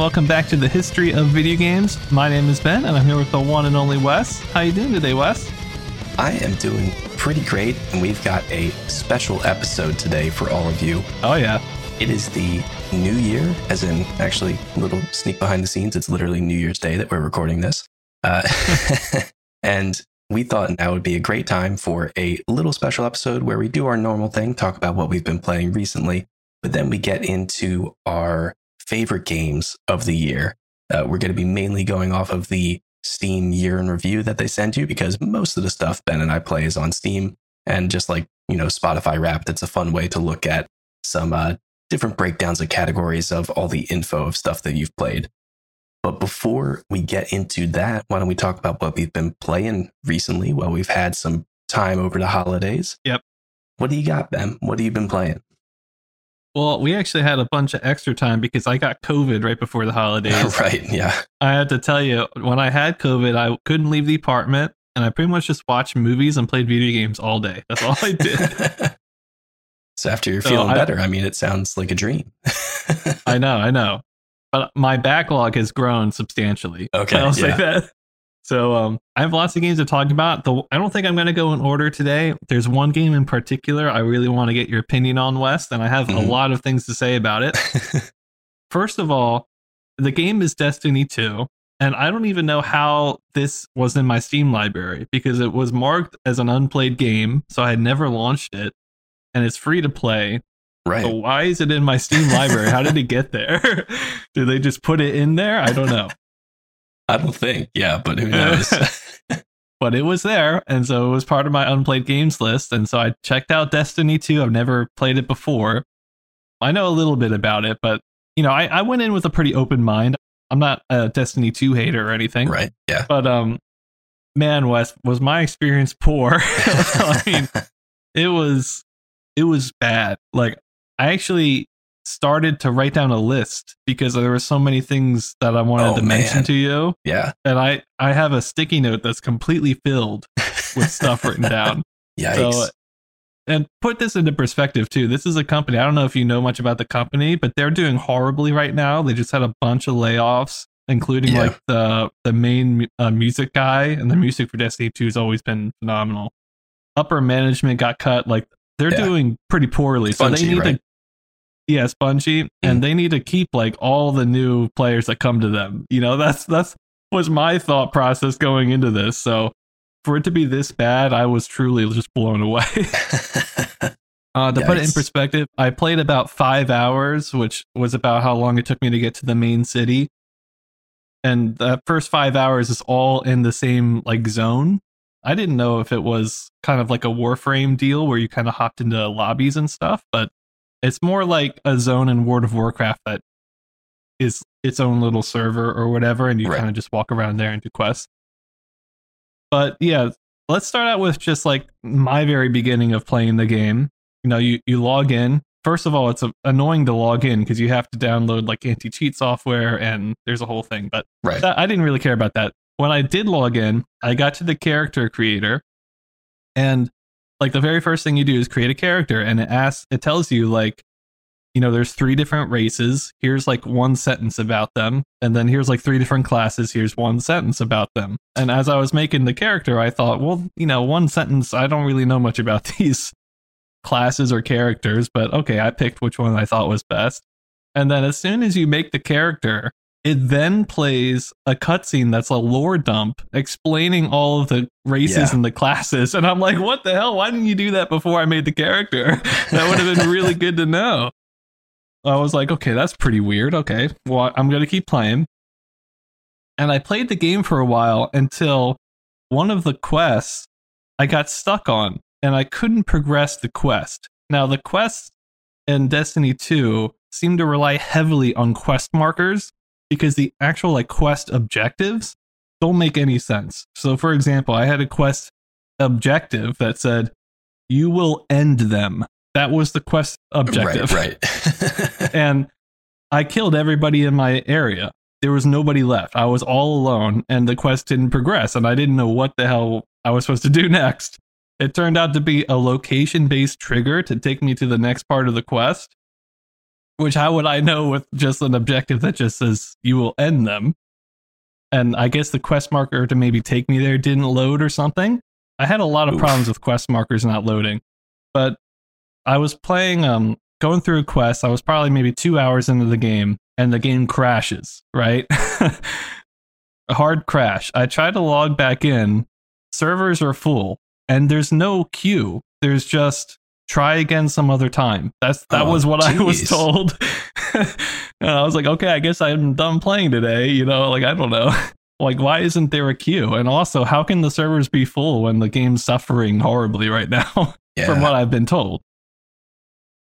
Welcome back to the history of video games. My name is Ben, and I'm here with the one and only Wes. How you doing today, Wes? I am doing pretty great, and we've got a special episode today for all of you. Oh yeah, It is the new year, as in actually little sneak behind the scenes. It's literally New Year's Day that we're recording this, uh, and we thought now would be a great time for a little special episode where we do our normal thing, talk about what we've been playing recently, but then we get into our favorite games of the year. Uh, we're going to be mainly going off of the Steam year in review that they send you because most of the stuff Ben and I play is on Steam and just like, you know, Spotify Wrapped, it's a fun way to look at some uh, different breakdowns of categories of all the info of stuff that you've played. But before we get into that, why don't we talk about what we've been playing recently while we've had some time over the holidays? Yep. What do you got, Ben? What have you been playing? Well, we actually had a bunch of extra time because I got COVID right before the holidays. right. Yeah. I have to tell you, when I had COVID, I couldn't leave the apartment, and I pretty much just watched movies and played video games all day. That's all I did. so after you're So feeling I- better, I mean, it sounds like a dream. I know, I know, but my backlog has grown substantially. Okay, I'll say that. So um, I have lots of games to talk about. The I don't think I'm going to go in order today. There's one game in particular I really want to get your opinion on, Wes, and I have a Mhm. lot of things to say about it. First of all, the game is Destiny 2, and I don't even know how this was in my Steam library because it was marked as an unplayed game, so I had never launched it, and it's free to play. right. So why is it in my Steam library? How did it get there? Did they just put it in there? I don't know. I don't think. Yeah, but who knows? But it was there, and so it was part of my unplayed games list. And so I checked out Destiny 2. I've never played it before. I know a little bit about it, but you know, I, I went in with a pretty open mind. I'm not a Destiny 2 hater or anything. right. Yeah. But um man, Wes, was my experience poor. I mean, it was it was bad. Like I actually started to write down a list because there were so many things that I wanted Oh, to mention to you. Yeah. And I I have a sticky note that's completely filled with stuff written down. Yikes. So and put this into perspective too. This is a company. I don't know if you know much about the company, but they're doing horribly right now. They just had a bunch of layoffs, including Yeah. like the the main uh, music guy, and the music for Destiny Two has always been phenomenal. Upper management got cut. Like they're Yeah. doing pretty poorly, so they need right? to. Yeah, spongy, and they need to keep like all the new players that come to them. You know, that's that's was my thought process going into this. So for it to be this bad, I was truly just blown away. Uh, to put it in perspective, I played about five hours, which was about how long it took me to get to the main city. And the first five hours is all in the same like zone. I didn't know if it was kind of like a Warframe deal where you kind of hopped into lobbies and stuff, but it's more like a zone in World of Warcraft that is its own little server or whatever, and you Right. kind of just walk around there and do quests. But yeah, let's start out with just like my very beginning of playing the game you know you, you log in first of all it's annoying to log in because you have to download like anti-cheat software and there's a whole thing but right. that, i didn't really care about that when i did log in i got to the character creator and like the very first thing you do is create a character and it asks it tells you like you know there's three different races. Here's like one sentence about them and then here's like three different classes. Here's one sentence about them. And as i was making the character i thought well you know one sentence i don't really know much about these classes or characters but okay i picked which one i thought was best. And then as soon as you make the character it then plays a cutscene that's a lore dump explaining all of the races Yeah. and the classes and i'm like what the hell why didn't you do that before i made the character that would have been really good to know I was like, okay, that's pretty weird. Okay, well, I'm going to keep playing. And I played the game for a while until one of the quests I got stuck on and I couldn't progress the quest. Now, the quests in Destiny 2 seem to rely heavily on quest markers because the actual like quest objectives don't make any sense. So, for example, I had a quest objective that said, You will end them. That was the quest objective. Right. Right. and I killed everybody in my area. There was nobody left. I was all alone, and the quest didn't progress, and I didn't know what the hell I was supposed to do next. It turned out to be a location based trigger to take me to the next part of the quest, Which how would I know with just an objective that just says you will end them? And I guess the quest marker to maybe take me there didn't load or something. I had a lot of Oof. problems with quest markers not loading. But I was playing um going through a quest. I was probably maybe 2 hours into the game and the game crashes, right? a hard crash. I try to log back in. Servers are full and there's no queue. There's just try again some other time. That's that Oh, was what I was told. and I was like, okay, I guess I'm done playing today. You know, like I don't know. Like, why isn't there a queue? And also, how can the servers be full when the game's suffering horribly right now? Yeah. from what I've been told.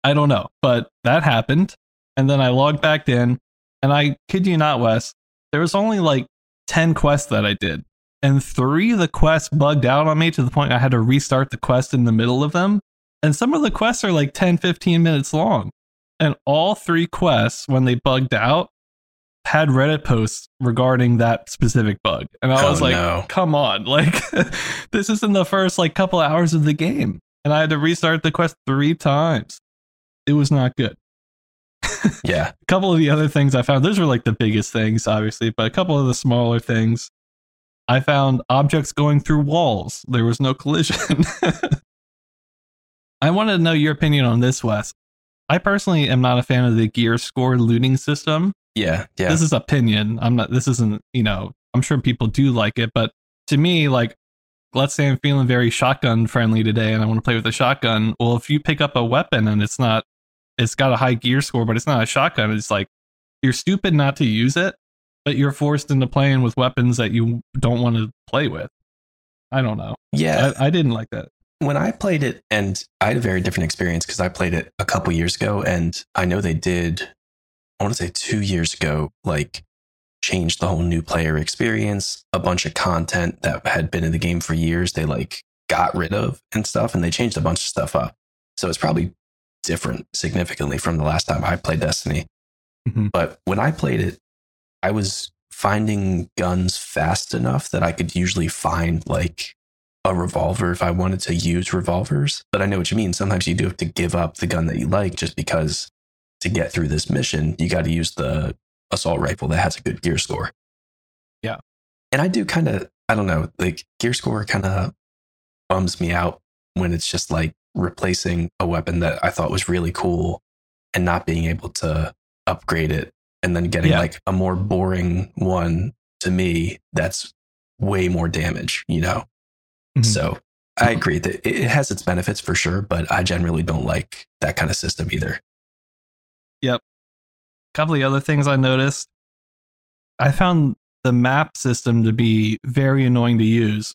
I don't know, but that happened. And then I logged back in, and I kid you not, Wes, there was only like 10 quests that I did. And three of the quests bugged out on me to the point I had to restart the quest in the middle of them. And some of the quests are like 10, 15 minutes long. And all three quests, when they bugged out, had Reddit posts regarding that specific bug. And I Oh, was like, no. come on. Like, this is in the first like couple hours of the game. And I had to restart the quest three times. It was not good. yeah. A couple of the other things I found, those were like the biggest things, obviously, but a couple of the smaller things. I found objects going through walls. There was no collision. I wanted to know your opinion on this, Wes. I personally am not a fan of the gear score looting system. Yeah. Yeah. This is opinion. I'm not, this isn't, you know, I'm sure people do like it, but to me, like, let's say I'm feeling very shotgun friendly today and I want to play with a shotgun. Well, if you pick up a weapon and it's not, it's got a high gear score, but it's not a shotgun, it's like you're stupid not to use it, but you're forced into playing with weapons that you don't want to play with. I don't know. yeah. I, I didn't like that. When I played it, and I had a very different experience because I played it a couple years ago, and I know they did. I want to say two years ago, like changed the whole new player experience. A bunch of content that had been in the game for years, they like got rid of and stuff, and they changed a bunch of stuff up. So it's probably different significantly from the last time I played Destiny. Mhm. But when I played it, I was finding guns fast enough that I could usually find like a revolver if I wanted to use revolvers. But I know what you mean. Sometimes you do have to give up the gun that you like just because to get through this mission, you got to use the assault rifle that has a good gear score. Yeah. And I do kind of, I don't know, like gear score kind of bums me out when it's just like replacing a weapon that I thought was really cool and not being able to upgrade it and then getting Yeah. like a more boring one to me that's way more damage, you know? Mhm. So I agree that it has its benefits for sure, but I generally don't like that kind of system either. Yep. A couple of the other things I noticed. I found the map system to be very annoying to use.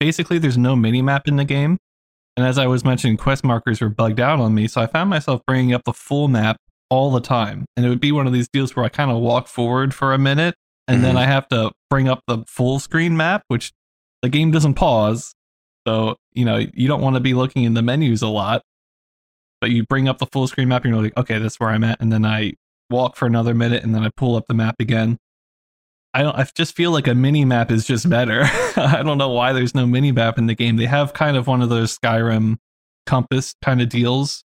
Basically, there's no mini map in the game. And as I was mentioning, quest markers were bugged out on me. So I found myself bringing up the full map all the time. And it would be one of these deals where I kind of walk forward for a minute and then Mhm. I have to bring up the full screen map, which the game doesn't pause. So, you know, you don't want to be looking in the menus a lot. But you bring up the full screen map and you're like, okay, that's where I'm at. And then I walk for another minute and then I pull up the map again. I don't I just feel like a mini map is just better. I don't know why there's no mini map in the game. They have kind of one of those Skyrim compass kind of deals,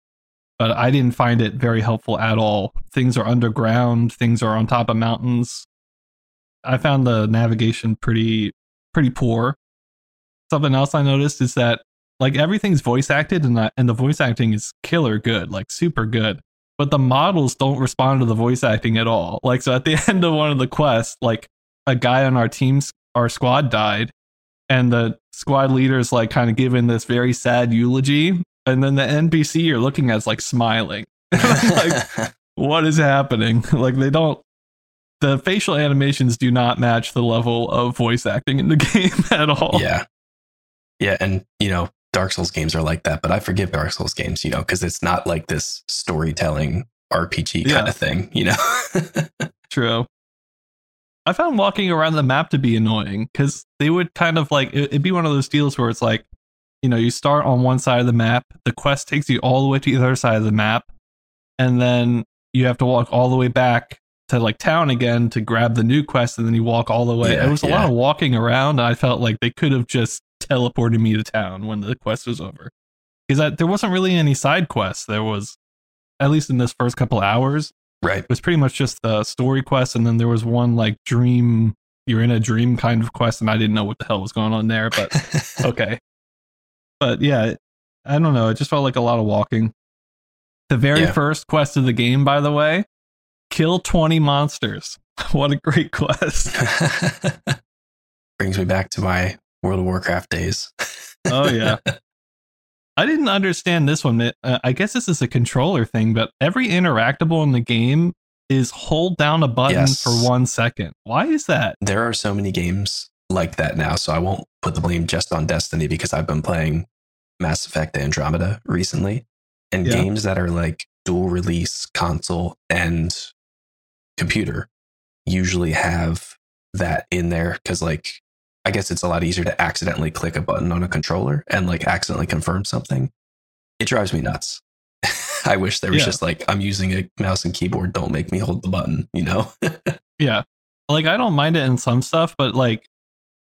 but I didn't find it very helpful at all. Things are underground, things are on top of mountains. I found the navigation pretty pretty poor. Something else I noticed is that like everything's voice acted and I, and the voice acting is killer good, like super good but the models don't respond to the voice acting at all. Like, so at the end of one of the quests, like a guy on our team's, our squad died, and the squad leader's like kind of giving this very sad eulogy. And then the NPC you're looking at is like smiling. like, what is happening? Like, they don't, the facial animations do not match the level of voice acting in the game at all. yeah. Yeah. And, you know, Dark Souls games are like that, but I forgive Dark Souls games, you know, because it's not like this storytelling RPG kind Yeah. of thing, you know? True. I found walking around the map to be annoying because they would kind of like it- it'd be one of those deals where it's like, you know, you start on one side of the map, the quest takes you all the way to the other side of the map, and then you have to walk all the way back to like town again to grab the new quest, and then you walk all the way. Yeah, it was a lot of walking around, and I felt like they could have just teleported me to town when the quest was over because there wasn't really any side quests. There was at least in this first couple hours, Right. it was pretty much just the story quest, and then there was one like dream. You're in a dream kind of quest, and I didn't know what the hell was going on there, but okay. But yeah, I don't know. It just felt like a lot of walking. The very Yeah. first quest of the game, by the way, kill 20 monsters. what a great quest. Brings me back to my World of Warcraft days. Oh, yeah. I didn't understand this one. Uh, I guess this is a controller thing, but every interactable in the game is hold down a button Yes. for one second. Why is that? there are so many games like that now, so I won't put the blame just on Destiny because I've been playing Mass Effect Andromeda recently. And Yeah. games that are like dual release console and computer usually have that in there because like I guess it's a lot easier to accidentally click a button on a controller and like accidentally confirm something. It drives me nuts. I wish there was Yeah. just like I'm using a mouse and keyboard, don't make me hold the button, you know? Yeah. Like I don't mind it in some stuff, but like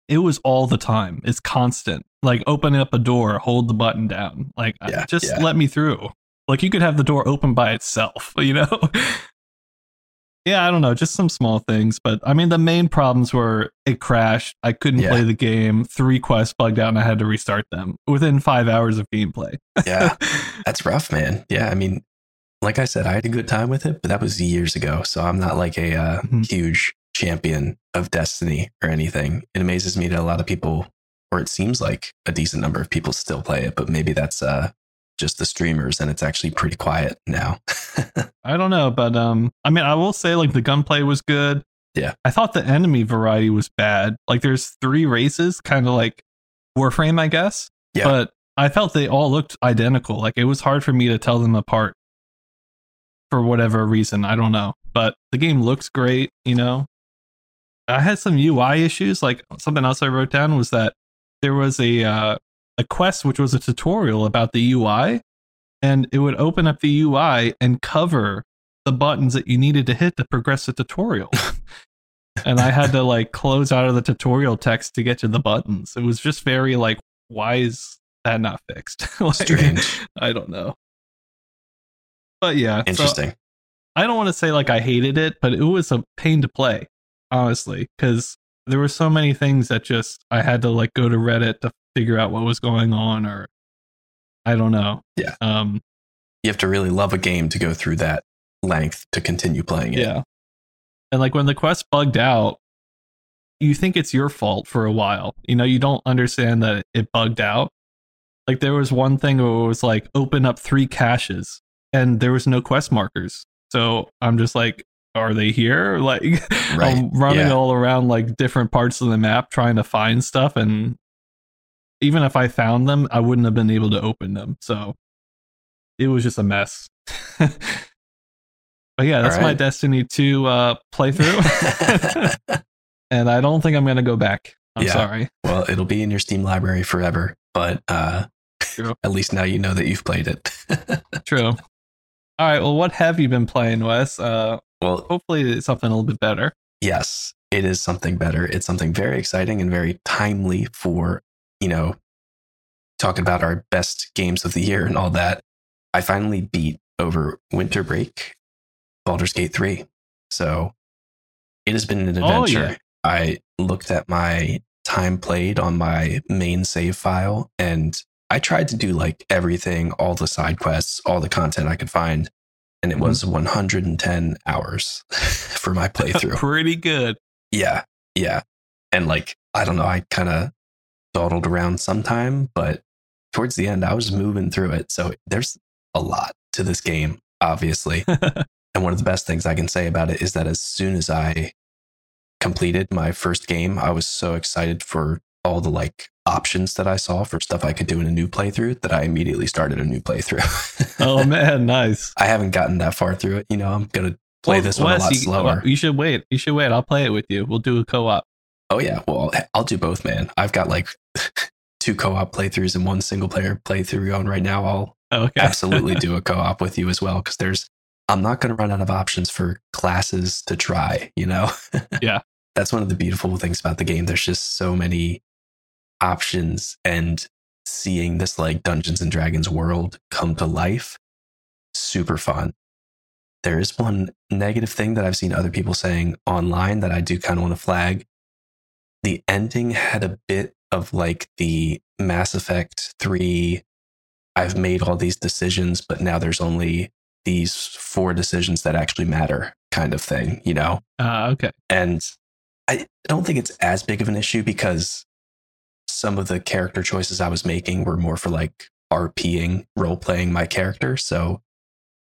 it was all the time. It's constant. Like opening up a door, hold the button down. Like Yeah, just yeah. let me through. Like you could have the door open by itself, you know? Yeah, I don't know, just some small things, but I mean the main problems were it crashed, I couldn't Yeah. play the game, three quests bugged out and I had to restart them within 5 hours of gameplay. yeah. That's rough, man. Yeah, I mean, like I said, I had a good time with it, but that was years ago. So I'm not like a uh, Mhm. huge champion of Destiny or anything. It amazes me that a lot of people, or it seems like a decent number of people still play it, but maybe that's uh, just the streamers and it's actually pretty quiet now. I don't know, but um, I mean, I will say like the gunplay was good. Yeah. I thought the enemy variety was bad. Like, there's three races, kind of like Warframe, I guess. Yeah. But I felt they all looked identical. Like, it was hard for me to tell them apart for whatever reason. I don't know. But the game looks great. You know, I had some UI issues. Like something else I wrote down was that there was a uh, a quest which was a tutorial about the UI, and it would open up the UI and cover the buttons that you needed to hit to progress the tutorial. and I had to like close out of the tutorial text to get to the buttons. It was just very like, why is that not fixed? Like, Strange. I don't know. But yeah, so Interesting. I don't want to say like I hated it, but it was a pain to play, honestly, because there were so many things that just I had to like go to Reddit to figure out what was going on, or I don't know. Yeah. Um. you have to really love a game to go through that length to continue playing it. Yeah. And like when the quest bugged out, you think it's your fault for a while. You know, you don't understand that it bugged out. Like there was one thing where it was like open up three caches and there was no quest markers. So I'm just like, are they here? Like Right. I'm running Yeah. all around like different parts of the map trying to find stuff and even if I found them, I wouldn't have been able to open them. So it was just a mess. but yeah, that's my Destiny 2 uh, playthrough. and I don't think I'm going to go back. I'm Yeah. sorry. well, it'll be in your Steam library forever, but uh, at least now you know that you've played it. True. All right. Well, what have you been playing, Wes? Uh, well, hopefully, it's something a little bit better. yes, it is something better. It's something very exciting and very timely for, you know, talking about our best games of the year and all that. I finally beat over winter break Baldur's Gate 3. So it has been an Oh, adventure. yeah. I looked at my time played on my main save file and I tried to do like everything, all the side quests, all the content I could find. And it Mhm. was 110 hours for my playthrough. Pretty good. Yeah. Yeah. And like, I don't know, I kind of dawdled around sometime, but towards the end, I was moving through it. So there's a lot to this game, obviously. and one of the best things I can say about it is that as soon as I completed my first game, I was so excited for all the like options that I saw for stuff I could do in a new playthrough that I immediately started a new playthrough. oh, man. Nice. I haven't gotten that far through it. You know, I'm going to play Well, this one a Wes, lot you, slower. You should wait. You should wait. I'll play it with you. We'll do a co op. Oh yeah, well I'll do both, man. I've got like two co-op playthroughs and one single player playthrough on right now. I'll Okay. absolutely do a co-op with you as well because there's I'm not going to run out of options for classes to try, you know. Yeah. That's one of the beautiful things about the game. There's just so many options and seeing this like Dungeons and Dragons world come to life super fun. there is one negative thing that I've seen other people saying online that I do kind of want to flag. The ending had a bit of like the Mass Effect 3 I've made all these decisions, but now there's only these four decisions that actually matter kind of thing, you know? Uh, okay. And I don't think it's as big of an issue because some of the character choices I was making were more for like RPing, role playing my character. So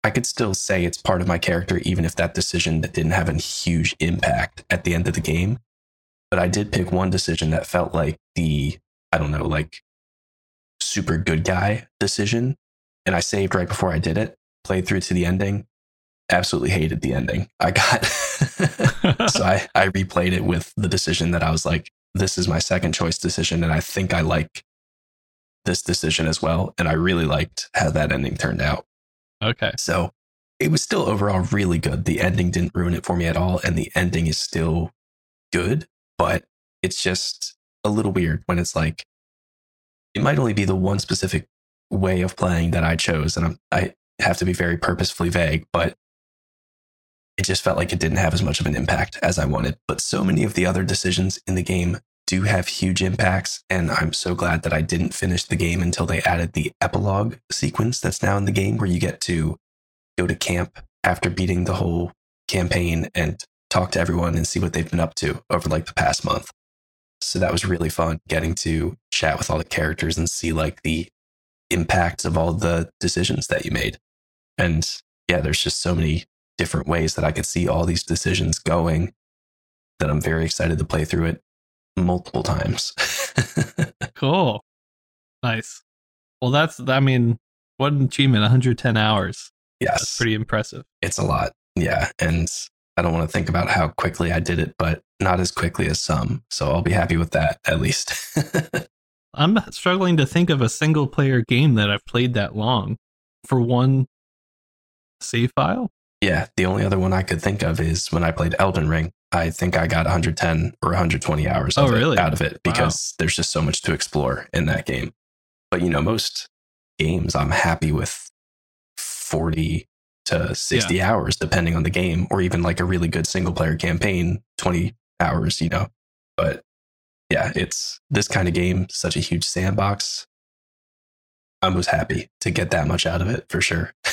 I could still say it's part of my character, even if that decision that didn't have a huge impact at the end of the game. But I did pick one decision that felt like the, I don't know, like super good guy decision. And I saved right before I did it, played through to the ending. Absolutely hated the ending. I got, so I, I replayed it with the decision that I was like, this is my second choice decision. And I think I like this decision as well. And I really liked how that ending turned out. Okay. So it was still overall really good. The ending didn't ruin it for me at all. And the ending is still good, but it's just a little weird when it's like, it might only be the one specific way of playing that I chose. And I'm, I have to be very purposefully vague, but it just felt like it didn't have as much of an impact as I wanted. But so many of the other decisions in the game do have huge impacts. And I'm so glad that I didn't finish the game until they added the epilogue sequence that's now in the game where you get to go to camp after beating the whole campaign and talk to everyone and see what they've been up to over like the past month. So that was really fun getting to chat with all the characters and see like the impacts of all the decisions that you made. And yeah, there's just so many different ways that I could see all these decisions going that I'm very excited to play through it multiple times. cool. Nice. Well, that's, I mean, what an achievement 110 hours. Yes. That's pretty impressive. It's a lot. Yeah. And I don't want to think about how quickly I did it, but not as quickly as some. So I'll be happy with that at least. I'm struggling to think of a single player game that I've played that long for one save file. Yeah, the only other one I could think of is when I played Elden Ring. I think I got 110 or 120 hours oh, really? out of it because wow. there's just so much to explore in that game. But you know, most games I'm happy with 40 to 60 yeah. hours depending on the game or even like a really good single player campaign 20 hours, you know. But yeah, it's this kind of game, such a huge sandbox. I was happy to get that much out of it for sure.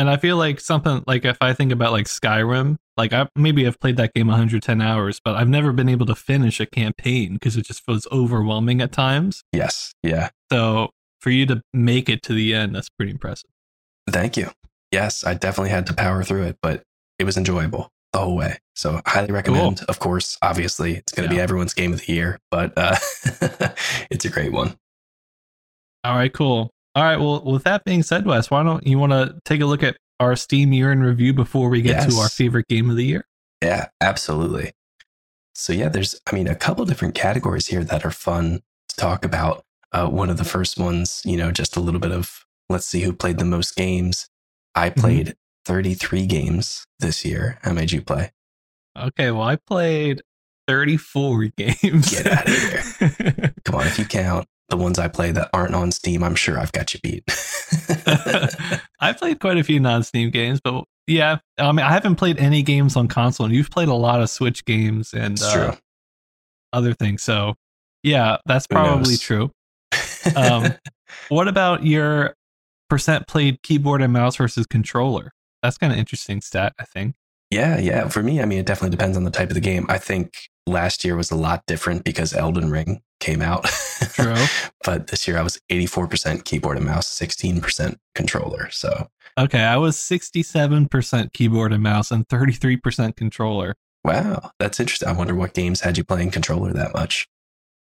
And I feel like something like if I think about like Skyrim, like I maybe I've played that game 110 hours, but I've never been able to finish a campaign because it just feels overwhelming at times. Yes. Yeah. So for you to make it to the end, that's pretty impressive. Thank you. Yes, I definitely had to power through it, but it was enjoyable the whole way. So highly recommend. Cool. Of course, obviously, it's going to yeah. be everyone's game of the year, but uh, it's a great one. All right, cool. All right. Well, with that being said, Wes, why don't you want to take a look at our Steam year in review before we get yes. to our favorite game of the year? Yeah, absolutely. So, yeah, there's, I mean, a couple different categories here that are fun to talk about. Uh, one of the first ones, you know, just a little bit of let's see who played the most games. I mm-hmm. played mm-hmm. 33 games this year. How many did you play? Okay, well, I played 34 games. Get out of here. Come on, if you count the ones I play that aren't on Steam, I'm sure I've got you beat. I've played quite a few non Steam games, but yeah, I mean, I haven't played any games on console, and you've played a lot of Switch games and uh, other things. So, yeah, that's probably true. Um, what about your percent played keyboard and mouse versus controller? That's kind of interesting stat, I think. Yeah, yeah. For me, I mean, it definitely depends on the type of the game. I think last year was a lot different because Elden Ring came out. True. but this year I was 84% keyboard and mouse, 16% controller. So, okay, I was 67% keyboard and mouse and 33% controller. Wow, that's interesting. I wonder what games had you playing controller that much.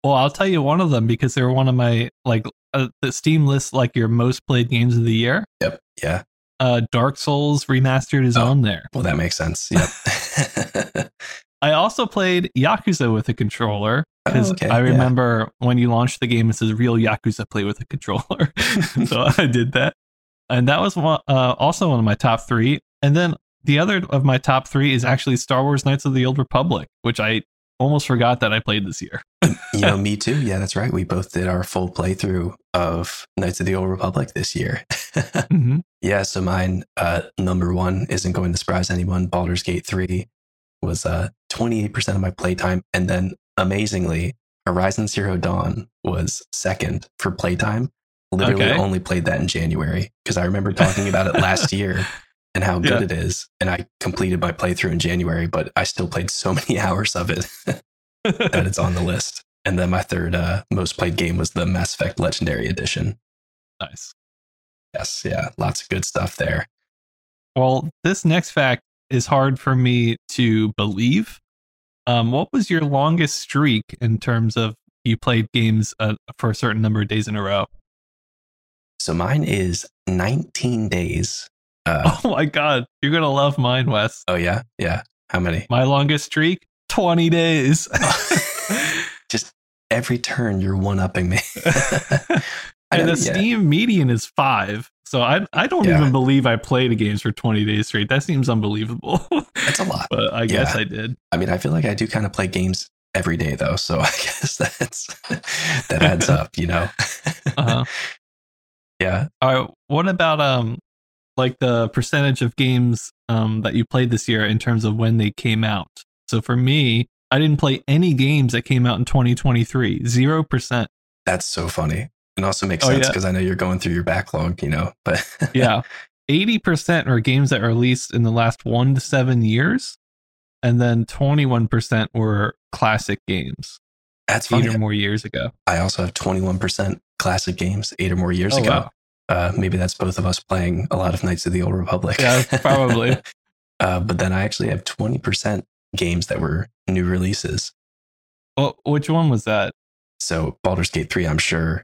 Well, I'll tell you one of them because they were one of my like uh, the Steam list like your most played games of the year. Yep. Yeah. Uh, Dark Souls remastered is oh, on there. Well, that makes sense. Yep. I also played Yakuza with a controller because oh, okay, I remember yeah. when you launched the game, it says real Yakuza play with a controller. so I did that. And that was one, uh, also one of my top three. And then the other of my top three is actually Star Wars Knights of the Old Republic, which I almost forgot that I played this year. you know, me too. Yeah, that's right. We both did our full playthrough of Knights of the Old Republic this year. Mhm. yeah, so mine, uh, number one isn't going to surprise anyone. Baldur's Gate 3 was uh, 28% of my playtime. And then amazingly, Horizon Zero Dawn was second for playtime. Literally Okay. only played that in January because I remember talking about it last year and how good Yeah. it is. And I completed my playthrough in January, but I still played so many hours of it that it's on the list. And then my third uh, most played game was the Mass Effect Legendary Edition. nice. Yes, yeah, lots of good stuff there. Well, this next fact is hard for me to believe. Um, what was your longest streak in terms of you played games uh, for a certain number of days in a row? So mine is 19 days. Uh, Oh my god, you're gonna love mine, Wes. oh, yeah? Yeah. How many? My longest streak, 20 days. Just every turn, you're one upping me. And the yeah. Steam median is five. So I I don't Yeah. even believe I played a games for 20 days straight. That seems unbelievable. That's a lot. but I guess Yeah. I did. I mean, I feel like I do kind of play games every day, though. So I guess that's that adds up, you know? Uh-huh. yeah. All right, what about um like the percentage of games um that you played this year in terms of when they came out? So for me, I didn't play any games that came out in 2023. 0%. That's so funny. And also makes Oh, sense yeah. because I know you're going through your backlog, you know? But Yeah. 80% are games that were released in the last 1 to 7 years. And then 21% were classic games that's 8 or more years ago. I also have 21% classic games eight or more years Oh, ago. wow. Uh, maybe that's both of us playing a lot of Knights of the Old Republic. Yeah, probably. uh, but then I actually have 20% games that were new releases. Well, which one was that? So Baldur's Gate 3, I'm sure,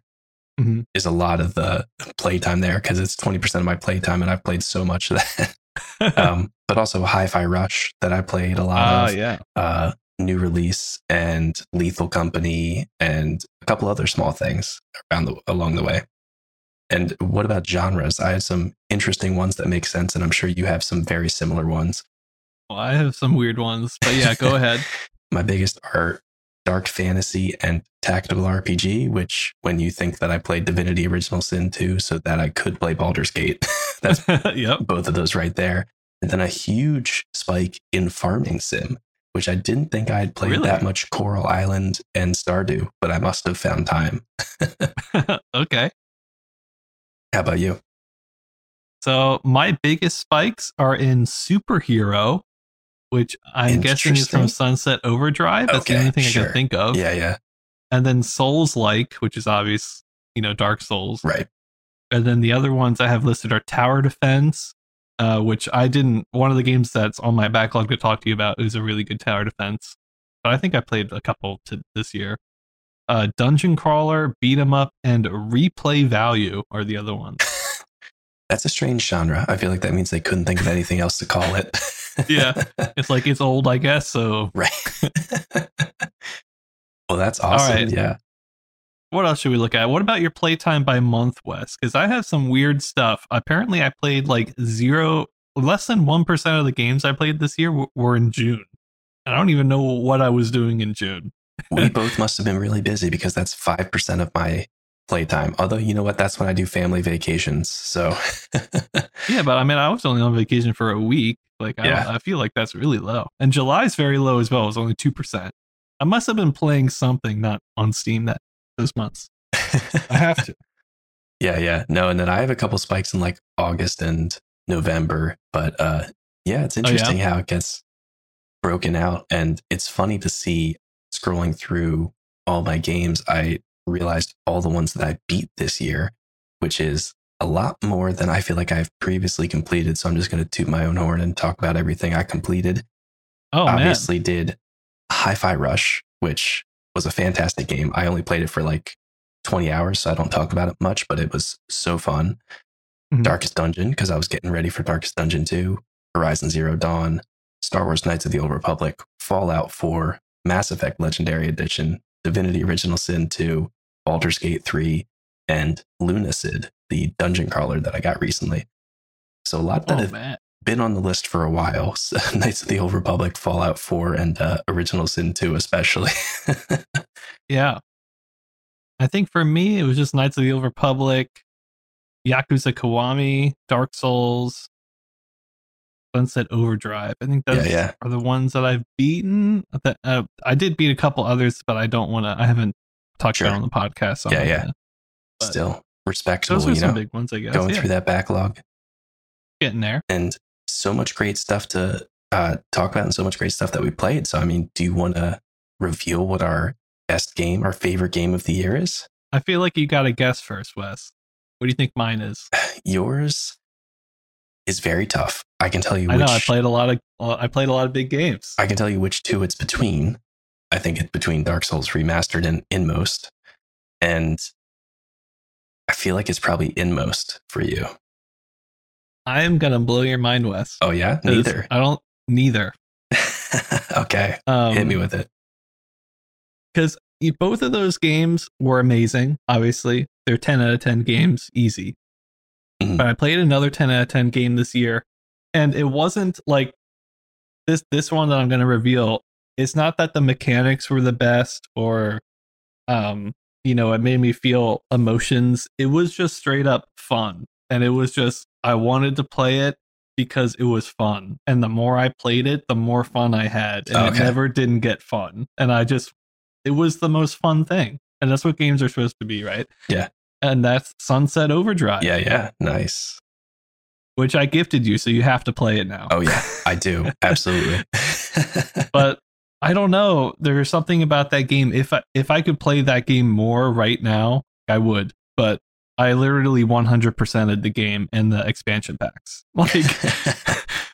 Mhm. is a lot of the playtime there because it's 20% of my playtime and I've played so much of that. um, but also Hi Fi Rush that I played a lot Ah, of. yeah. uh, new release and Lethal Company and a couple other small things around the, along the way. And what about genres? I have some interesting ones that make sense, and I'm sure you have some very similar ones. Well, I have some weird ones, but yeah, go ahead. My biggest are dark fantasy and tactical RPG, which when you think that I played Divinity Original Sin 2 so that I could play Baldur's Gate, that's yep. both of those right there. And then a huge spike in farming sim, which I didn't think I had played Really? that much Coral Island and Stardew, but I must have found time. okay. How about you? So my biggest spikes are in superhero, which I'm guessing is from Sunset Overdrive. That's the only thing I can think of. Yeah, yeah, And then Souls like, which is obvious, you know, Dark Souls. right. And then the other ones I have listed are Tower Defense, uh, which I didn't. One of the games that's on my backlog to talk to you about is a really good Tower Defense. But I think I played a couple to this year. Uh, Dungeon Crawler, Beat 'em Up, and Replay Value are the other ones. That's a strange genre. I feel like that means they couldn't think of anything else to call it. Yeah. It's like it's old, I guess. So right. well, that's awesome. right. Yeah. what else should we look at? What about your playtime by month, Wes? Because I have some weird stuff. Apparently, I played like zero, less than one percent of the games I played this year w- were in June. I don't even know what I was doing in June. We both must have been really busy because that's 5% of my playtime. Although, you know what? That's when I do family vacations. So, Yeah, but I mean, I was only on vacation for a week. Like, I, Yeah. I feel like that's really low. And July's very low as well. It was only two percent. I must have been playing something not on Steam that those months. I have to. Yeah, yeah. No, and then I have a couple spikes in like August and November. But uh yeah, it's Oh, yeah? interesting how it gets broken out. And it's funny to see scrolling through all my games, I realized all the ones that I beat this year, which is a lot more than I feel like I've previously completed. So I'm just gonna toot my own horn and talk about everything I completed. Oh man, Obviously did Hi-Fi Rush, which was a fantastic game. I only played it for like 20 hours, so I don't talk about it much, but it was so fun. Mhm. Darkest Dungeon, because I was getting ready for Darkest Dungeon 2, Horizon Zero Dawn, Star Wars Knights of the Old Republic, Fallout 4, Mass Effect Legendary Edition, Divinity Original Sin 2, Baldur's Gate 3, and Lunacid, the dungeon crawler that I got recently. So a lot that oh have man. been on the list for a while. So Knights of the Old Republic, Fallout 4, and uh, Original Sin 2, especially. Yeah. I think for me, it was just Knights of the Old Republic. Yakuza Kiwami, Dark Souls, Sunset Overdrive. I think those Yeah, yeah. are the ones that I've beaten. That uh, I did beat a couple others, but I don't want to. I haven't talked Sure. about on the podcast. So Yeah, yeah. But Still respectable, Those are you some know, big ones, I guess. going yeah, through that backlog. getting there. and so much great stuff to uh, talk about and so much great stuff that we played. So, I mean, do you want to reveal what our best game, our favorite game of the year is? I feel like you got to guess first, Wes. What do you think mine is? Yours is very tough. I can tell you I which know I played a lot of uh, I played a lot of big games. I can tell you which two it's between. I think it's between Dark Souls Remastered and Inmost. And I feel like it's probably Inmost for you. I am gonna blow your mind, Wes. Oh yeah, Neither. I don't neither. okay. Um, Hit me with it. because both of those games were amazing. Obviously, they're ten out of ten games, easy. Mhm. But I played another ten out of ten game this year, and it wasn't like this. This one that I'm going to reveal. It's not that the mechanics were the best, or, um, you know, it made me feel emotions. It was just straight up fun, and it was just I wanted to play it because it was fun. And the more I played it, the more fun I had, and it never didn't get fun. And I just it was the most fun thing. And that's what games are supposed to be, right? Yeah. And that's Sunset Overdrive, Yeah, yeah. Nice. which I gifted you, so you have to play it now. Oh yeah, I do. Absolutely. but I don't know. There's something about that game. If I if I could play that game more right now, I would. But I literally 100%ed the game and the expansion packs. Like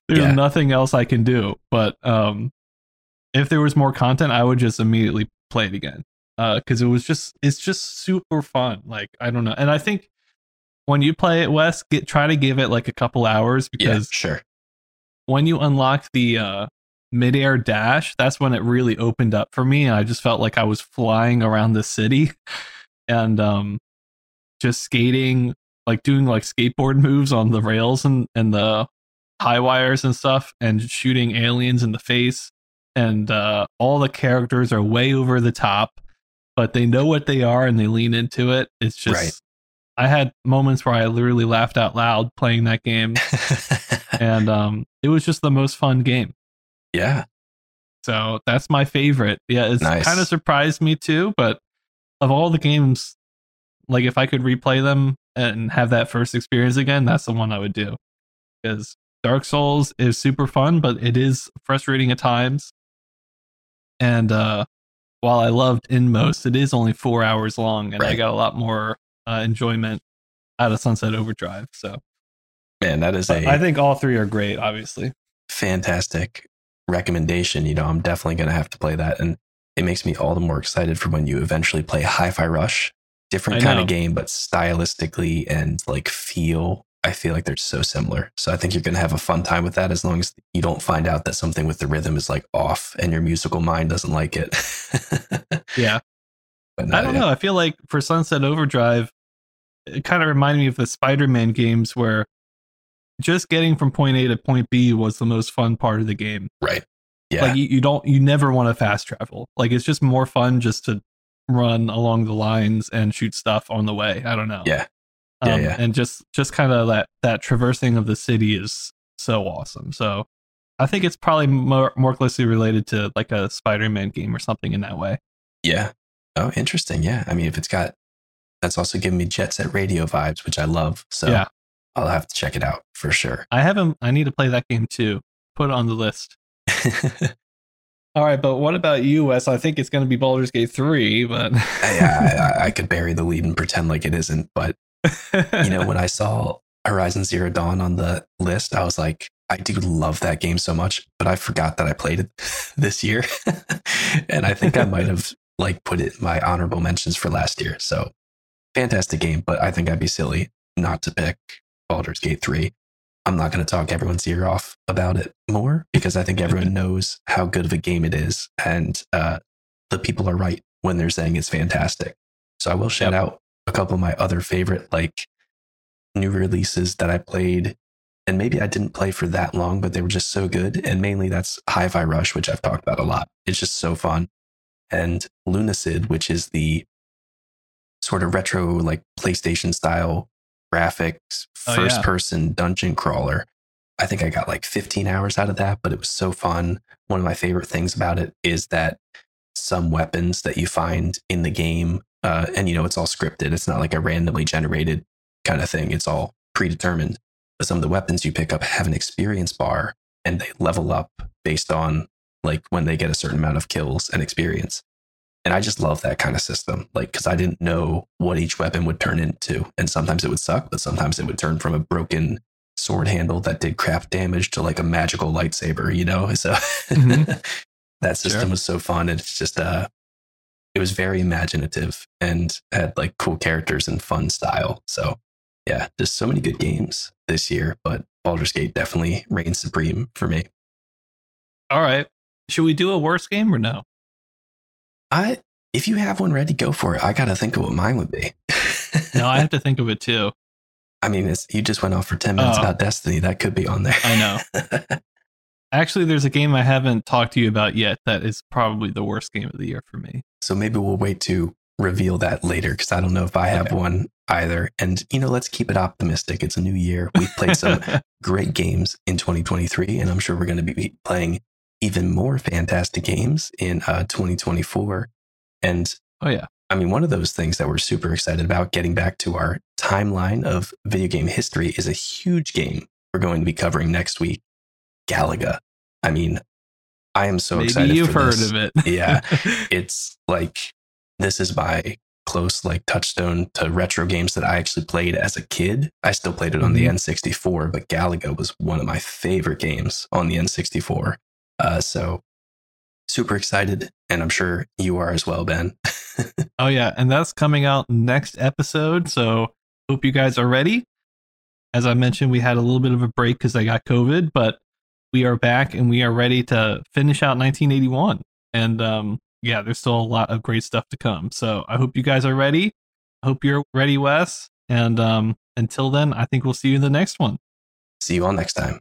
there's Yeah. nothing else I can do. But um, if there was more content, I would just immediately play it again. Because it was just it's just super fun. Like I don't know, and I think when you play it, Wes, get try to give it like a couple hours yeah, because sure. when you unlock the uh midair dash, that's when it really opened up for me. And I just felt like I was flying around the city and um just skating, like doing like skateboard moves on the rails and, and the high wires and stuff and shooting aliens in the face. And uh all the characters are way over the top, but they know what they are and they lean into it. It's just Right. I had moments where I literally laughed out loud playing that game and um, it was just the most fun game. yeah. So that's my favorite. Yeah, it's Nice. kind of surprised me too. But of all the games, like if I could replay them and have that first experience again, that's the one I would do. Because Dark Souls is super fun, but it is frustrating at times. And uh, while I loved Inmost, it is only four hours long, and I got a lot more uh, enjoyment out of Sunset Overdrive. So Man, that is a I think all three are great. Obviously. fantastic recommendation. You know, I'm definitely going to have to play that. And it makes me all the more excited for when you eventually play Hi Fi Rush. Different I kind know. of game, but stylistically and like feel, I feel like they're so similar. So I think you're going to have a fun time with that as long as you don't find out that something with the rhythm is like off and your musical mind doesn't like it. Yeah. but no, I don't yeah. know. I feel like for Sunset Overdrive, it kind of reminded me of the Spider-Man games where just getting from point A to point B was the most fun part of the game. Right. Yeah. Like you, you don't, you never want to fast travel. Like it's just more fun just to run along the lines and shoot stuff on the way. I don't know. yeah. Yeah, Um, yeah. And just, just kind of that that traversing of the city is so awesome. So I think it's probably more more closely related to like a Spider-Man game or something in that way. Yeah. Oh, interesting. Yeah. I mean, if it's got, that's also giving me Jet Set Radio vibes, which I love. So Yeah. I'll have to check it out for sure. I haven't. I need to play that game too. Put it on the list. All right, but what about you, Wes? I think it's going to be Baldur's Gate three, but yeah, I, I could bury the lead and pretend like it isn't. But, you know, when I saw Horizon Zero Dawn on the list, I was like, I do love that game so much, but I forgot that I played it this year. and I think I might have like put it in my honorable mentions for last year. So fantastic game, but I think I'd be silly not to pick Baldur's Gate 3. I'm not going to talk everyone's ear off about it more because I think everyone knows how good of a game it is. And uh, the people are right when they're saying it's fantastic. So I will shout Yep. out a couple of my other favorite, like new releases that I played. And maybe I didn't play for that long, but they were just so good. And mainly that's Hi Fi Rush, which I've talked about a lot. It's just so fun. And Lunacid, which is the sort of retro, like PlayStation style graphics, Oh, first yeah. person dungeon crawler. I think I got like 15 hours out of that, but it was so fun. One of my favorite things about it is that some weapons that you find in the game, uh, and you know, it's all scripted, it's not like a randomly generated kind of thing, it's all predetermined. But some of the weapons you pick up have an experience bar and they level up based on like when they get a certain amount of kills and experience. And I just love that kind of system. Like, cause I didn't know what each weapon would turn into. And sometimes it would suck, but sometimes it would turn from a broken sword handle that did crap damage to like a magical lightsaber, you know? So Mhm. that system Sure. was so fun. And it's just, uh, it was very imaginative and had like cool characters and fun style. So yeah, just so many good games this year, but Baldur's Gate definitely reigns supreme for me. All right. Should we do a worst game or no? I, if you have one ready, go for it. I got to think of what mine would be. No, I have to think of it too. I mean, it's, you just went off for 10 minutes Oh. about Destiny. That could be on there. I know. Actually, there's a game I haven't talked to you about yet that is probably the worst game of the year for me. So maybe we'll wait to reveal that later because I don't know if I have Okay. one either. And, you know, let's keep it optimistic. It's a new year. We've played some great games in 2023, and I'm sure we're going to be playing even more fantastic games in uh, 2024. And oh yeah. I mean, one of those things that we're super excited about getting back to our timeline of video game history is a huge game we're going to be covering next week Galaga. I mean, I am so Maybe excited. you've heard this. of it. Yeah. It's like, this is my close like touchstone to retro games that I actually played as a kid. I still played it on the Mhm. N64, but Galaga was one of my favorite games on the N64. Uh, so super excited, and I'm sure you are as well, Ben. Oh yeah, and that's coming out next episode. So hope you guys are ready. As I mentioned, we had a little bit of a break because I got COVID, but we are back and we are ready to finish out 1981. And um, yeah, there's still a lot of great stuff to come. So I hope you guys are ready. I hope you're ready, Wes. And um, until then, I think we'll see you in the next one. See you all next time.